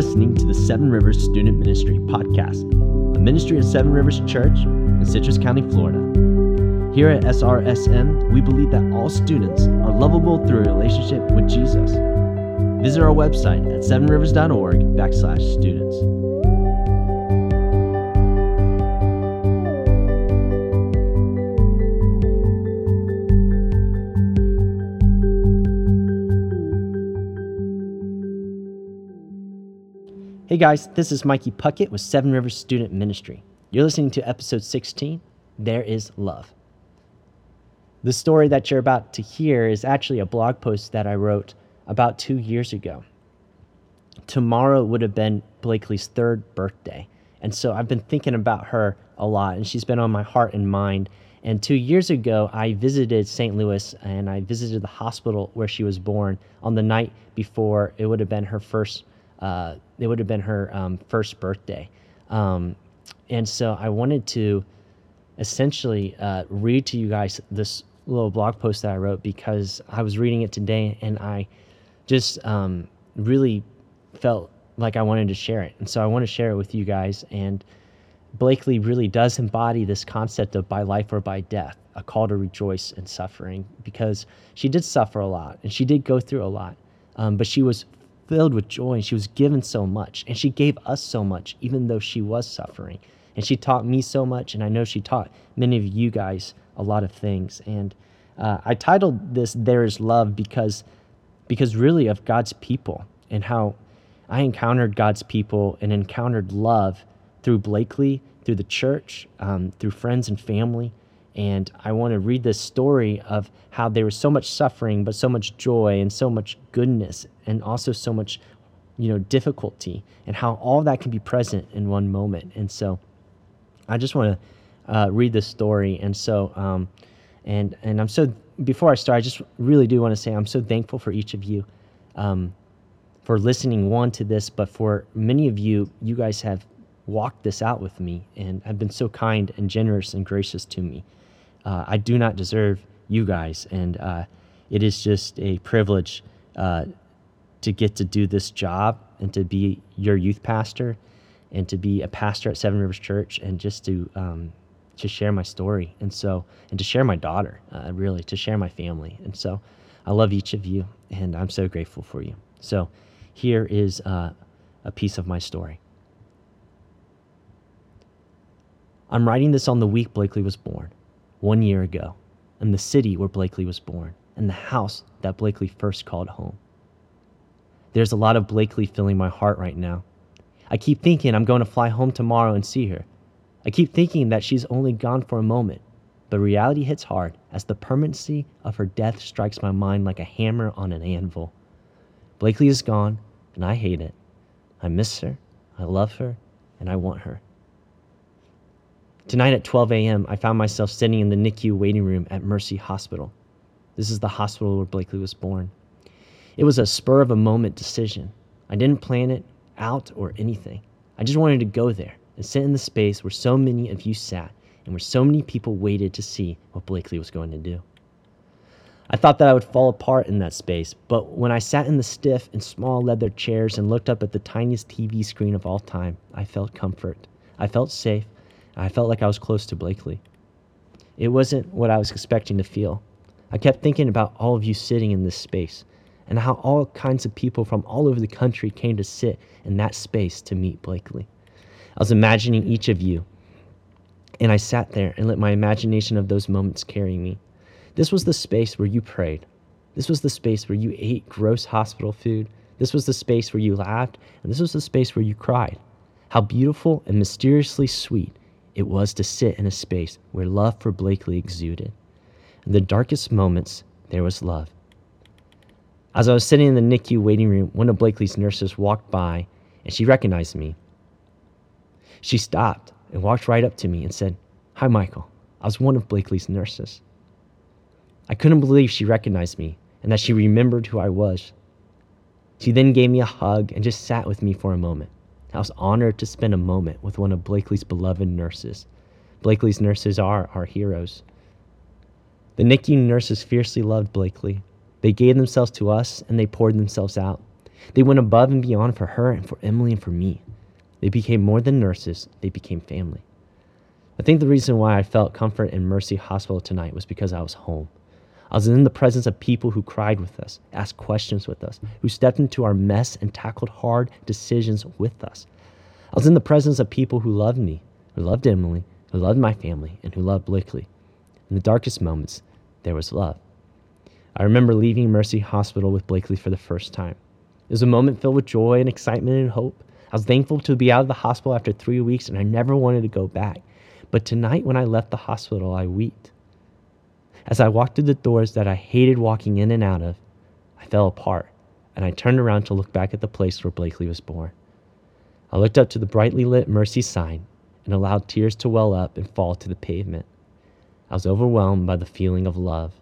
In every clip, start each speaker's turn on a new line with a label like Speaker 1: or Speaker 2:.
Speaker 1: Listening to the Seven Rivers Student Ministry Podcast, a ministry of Seven Rivers Church in Citrus County, Florida. Here at SRSM, we believe that all students are lovable through a relationship with Jesus. Visit our website at sevenrivers.org backslash students. Hey guys, this is Mikey Puckett with Seven Rivers Student Ministry. You're listening to episode 16 There is Love. The story that you're about to hear is actually a blog post that I wrote about two years ago. Tomorrow would have been Blakely's third birthday. And so I've been thinking about her a lot, and she's been on my heart and mind. And two years ago, I visited St. Louis and I visited the hospital where she was born on the night before it would have been her first uh, it would have been her um, first birthday. Um, and so I wanted to essentially uh, read to you guys this little blog post that I wrote because I was reading it today and I just um, really felt like I wanted to share it. And so I want to share it with you guys. And Blakely really does embody this concept of by life or by death, a call to rejoice in suffering, because she did suffer a lot and she did go through a lot. Um, but she was filled with joy and she was given so much and she gave us so much even though she was suffering. And she taught me so much and i know she taught many of you guys a lot of things. And uh, i titled this there is love because because really of god's people and how i encountered god's people and encountered love through blakely through the church um, through friends and family and I want to read this story of how there was so much suffering, but so much joy and so much goodness, and also so much, you know, difficulty, and how all that can be present in one moment. And so, I just want to uh, read this story. And so, um, and and I'm so before I start, I just really do want to say I'm so thankful for each of you, um, for listening one to this, but for many of you, you guys have walked this out with me and have been so kind and generous and gracious to me uh, I do not deserve you guys, and uh, it is just a privilege uh, to get to do this job and to be your youth pastor and to be a pastor at Seven Rivers Church and just to um, to share my story and so and to share my daughter uh, really to share my family and so I love each of you and I'm so grateful for you. So here is uh, a piece of my story. I'm writing this on the week Blakely was born one year ago, in the city where Blakely was born, and the house that Blakely first called home. There's a lot of Blakely filling my heart right now. I keep thinking I'm going to fly home tomorrow and see her. I keep thinking that she's only gone for a moment, but reality hits hard as the permanency of her death strikes my mind like a hammer on an anvil. Blakely is gone, and I hate it. I miss her, I love her, and I want her. Tonight at 12 a.m., I found myself sitting in the NICU waiting room at Mercy Hospital. This is the hospital where Blakely was born. It was a spur of a moment decision. I didn't plan it out or anything. I just wanted to go there and sit in the space where so many of you sat and where so many people waited to see what Blakely was going to do. I thought that I would fall apart in that space, but when I sat in the stiff and small leather chairs and looked up at the tiniest TV screen of all time, I felt comfort. I felt safe I felt like I was close to Blakely. It wasn't what I was expecting to feel. I kept thinking about all of you sitting in this space and how all kinds of people from all over the country came to sit in that space to meet Blakely. I was imagining each of you, and I sat there and let my imagination of those moments carry me. This was the space where you prayed. This was the space where you ate gross hospital food. This was the space where you laughed, and this was the space where you cried. How beautiful and mysteriously sweet it was to sit in a space where love for Blakely exuded. In the darkest moments, there was love. As I was sitting in the NICU waiting room, one of Blakely's nurses walked by and she recognized me. She stopped and walked right up to me and said, Hi, Michael. I was one of Blakely's nurses. I couldn't believe she recognized me and that she remembered who I was. She then gave me a hug and just sat with me for a moment. I was honored to spend a moment with one of Blakely's beloved nurses. Blakely's nurses are our heroes. The NICU nurses fiercely loved Blakely. They gave themselves to us and they poured themselves out. They went above and beyond for her and for Emily and for me. They became more than nurses, they became family. I think the reason why I felt comfort in Mercy Hospital tonight was because I was home. I was in the presence of people who cried with us, asked questions with us, who stepped into our mess and tackled hard decisions with us. I was in the presence of people who loved me, who loved Emily, who loved my family, and who loved Blakely. In the darkest moments, there was love. I remember leaving Mercy Hospital with Blakely for the first time. It was a moment filled with joy and excitement and hope. I was thankful to be out of the hospital after three weeks, and I never wanted to go back. But tonight, when I left the hospital, I wept. As I walked through the doors that I hated walking in and out of, I fell apart, and I turned around to look back at the place where Blakely was born. I looked up to the brightly lit Mercy sign and allowed tears to well up and fall to the pavement. I was overwhelmed by the feeling of love.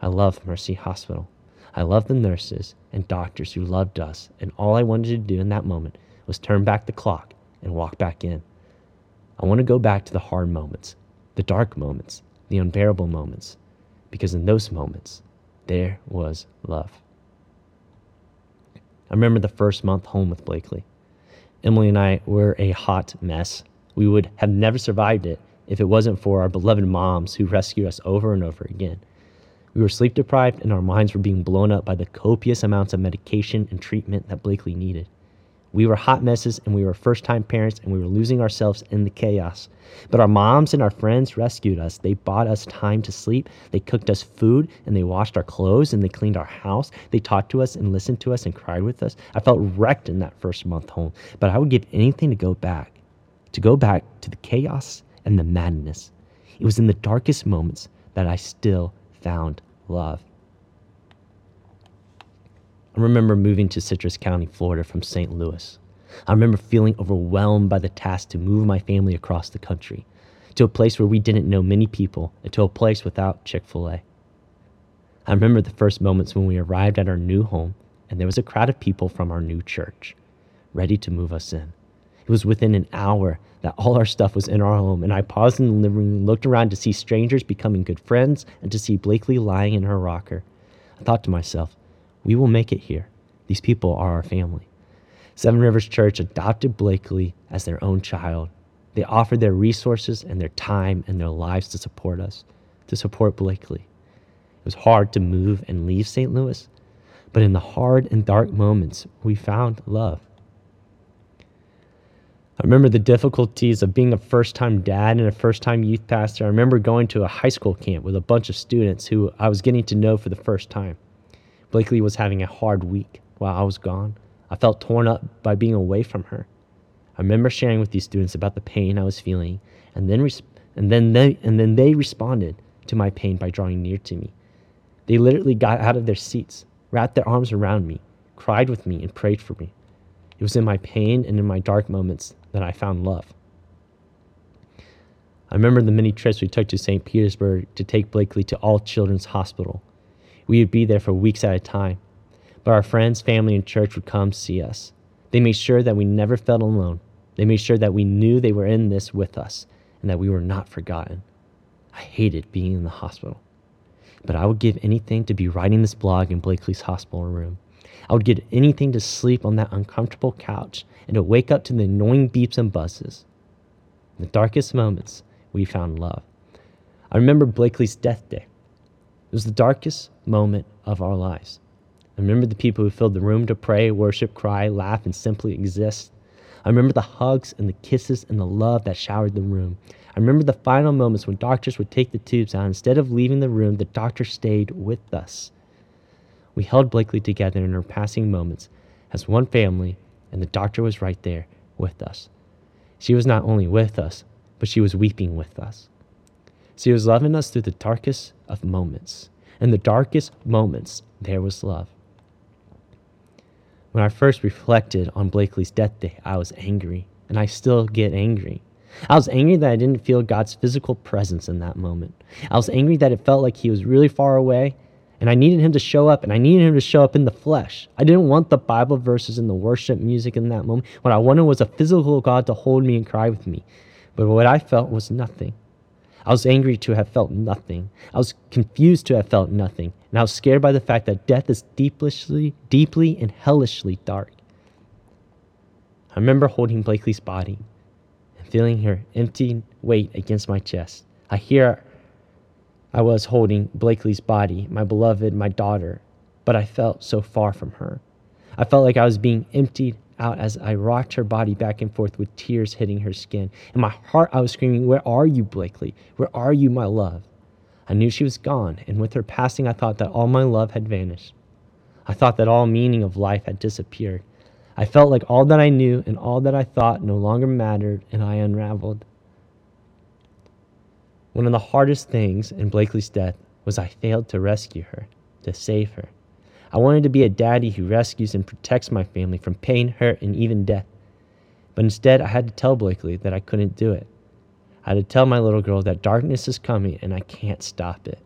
Speaker 1: I loved Mercy Hospital. I loved the nurses and doctors who loved us, and all I wanted to do in that moment was turn back the clock and walk back in. I want to go back to the hard moments, the dark moments, the unbearable moments, because in those moments, there was love. I remember the first month home with Blakely. Emily and I were a hot mess. We would have never survived it if it wasn't for our beloved moms who rescued us over and over again. We were sleep deprived and our minds were being blown up by the copious amounts of medication and treatment that Blakely needed. We were hot messes and we were first time parents and we were losing ourselves in the chaos. But our moms and our friends rescued us. They bought us time to sleep. They cooked us food and they washed our clothes and they cleaned our house. They talked to us and listened to us and cried with us. I felt wrecked in that first month home, but I would give anything to go back, to go back to the chaos and the madness. It was in the darkest moments that I still found love. I remember moving to Citrus County, Florida from St. Louis. I remember feeling overwhelmed by the task to move my family across the country to a place where we didn't know many people and to a place without Chick fil A. I remember the first moments when we arrived at our new home and there was a crowd of people from our new church ready to move us in. It was within an hour that all our stuff was in our home, and I paused in the living room, looked around to see strangers becoming good friends, and to see Blakely lying in her rocker. I thought to myself, we will make it here. These people are our family. Seven Rivers Church adopted Blakely as their own child. They offered their resources and their time and their lives to support us, to support Blakely. It was hard to move and leave St. Louis, but in the hard and dark moments, we found love. I remember the difficulties of being a first time dad and a first time youth pastor. I remember going to a high school camp with a bunch of students who I was getting to know for the first time. Blakely was having a hard week while I was gone. I felt torn up by being away from her. I remember sharing with these students about the pain I was feeling, and then, res- and then, they, and then they responded to my pain by drawing near to me. They literally got out of their seats, wrapped their arms around me, cried with me, and prayed for me. It was in my pain and in my dark moments that I found love. I remember the many trips we took to St. Petersburg to take Blakely to All Children's Hospital. We would be there for weeks at a time, but our friends, family, and church would come see us. They made sure that we never felt alone. They made sure that we knew they were in this with us and that we were not forgotten. I hated being in the hospital, but I would give anything to be writing this blog in Blakely's hospital room. I would give anything to sleep on that uncomfortable couch and to wake up to the annoying beeps and buzzes. In the darkest moments, we found love. I remember Blakely's death day. It was the darkest moment of our lives. I remember the people who filled the room to pray, worship, cry, laugh, and simply exist. I remember the hugs and the kisses and the love that showered the room. I remember the final moments when doctors would take the tubes out. Instead of leaving the room, the doctor stayed with us. We held Blakely together in her passing moments as one family and the doctor was right there with us. She was not only with us, but she was weeping with us. She was loving us through the darkest of moments. In the darkest moments, there was love. When I first reflected on Blakely's death day, I was angry, and I still get angry. I was angry that I didn't feel God's physical presence in that moment. I was angry that it felt like He was really far away and I needed him to show up, and I needed him to show up in the flesh. I didn't want the Bible verses and the worship music in that moment. What I wanted was a physical God to hold me and cry with me. But what I felt was nothing. I was angry to have felt nothing. I was confused to have felt nothing. and I was scared by the fact that death is deeply, deeply and hellishly dark. I remember holding Blakely's body and feeling her empty weight against my chest. I hear I was holding Blakely's body, my beloved, my daughter, but I felt so far from her. I felt like I was being emptied out as I rocked her body back and forth with tears hitting her skin. In my heart, I was screaming, Where are you, Blakely? Where are you, my love? I knew she was gone, and with her passing, I thought that all my love had vanished. I thought that all meaning of life had disappeared. I felt like all that I knew and all that I thought no longer mattered, and I unraveled. One of the hardest things in Blakely's death was I failed to rescue her, to save her. I wanted to be a daddy who rescues and protects my family from pain, hurt, and even death. But instead, I had to tell Blakely that I couldn't do it. I had to tell my little girl that darkness is coming and I can't stop it.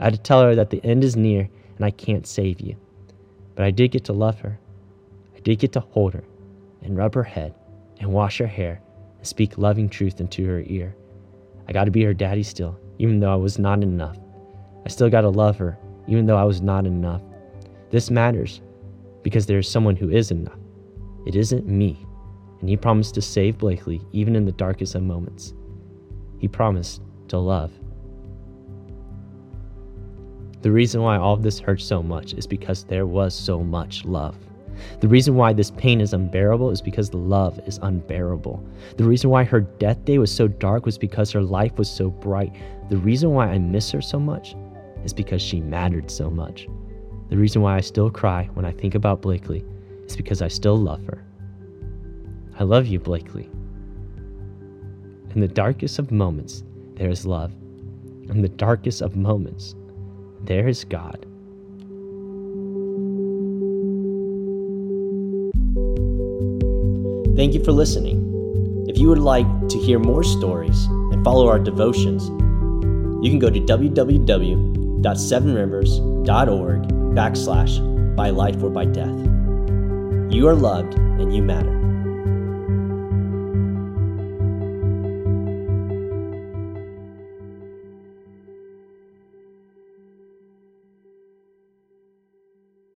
Speaker 1: I had to tell her that the end is near and I can't save you. But I did get to love her. I did get to hold her and rub her head and wash her hair and speak loving truth into her ear. I got to be her daddy still, even though I was not enough. I still got to love her, even though I was not enough. This matters because there is someone who is enough. It isn't me. And he promised to save Blakely even in the darkest of moments. He promised to love. The reason why all of this hurts so much is because there was so much love. The reason why this pain is unbearable is because the love is unbearable. The reason why her death day was so dark was because her life was so bright. The reason why I miss her so much is because she mattered so much. The reason why I still cry when I think about Blakely is because I still love her. I love you, Blakely. In the darkest of moments, there is love. In the darkest of moments, there is God. Thank you for listening. If you would like to hear more stories and follow our devotions, you can go to www.sevenrivers.org backslash by life or by death. You are loved and you matter.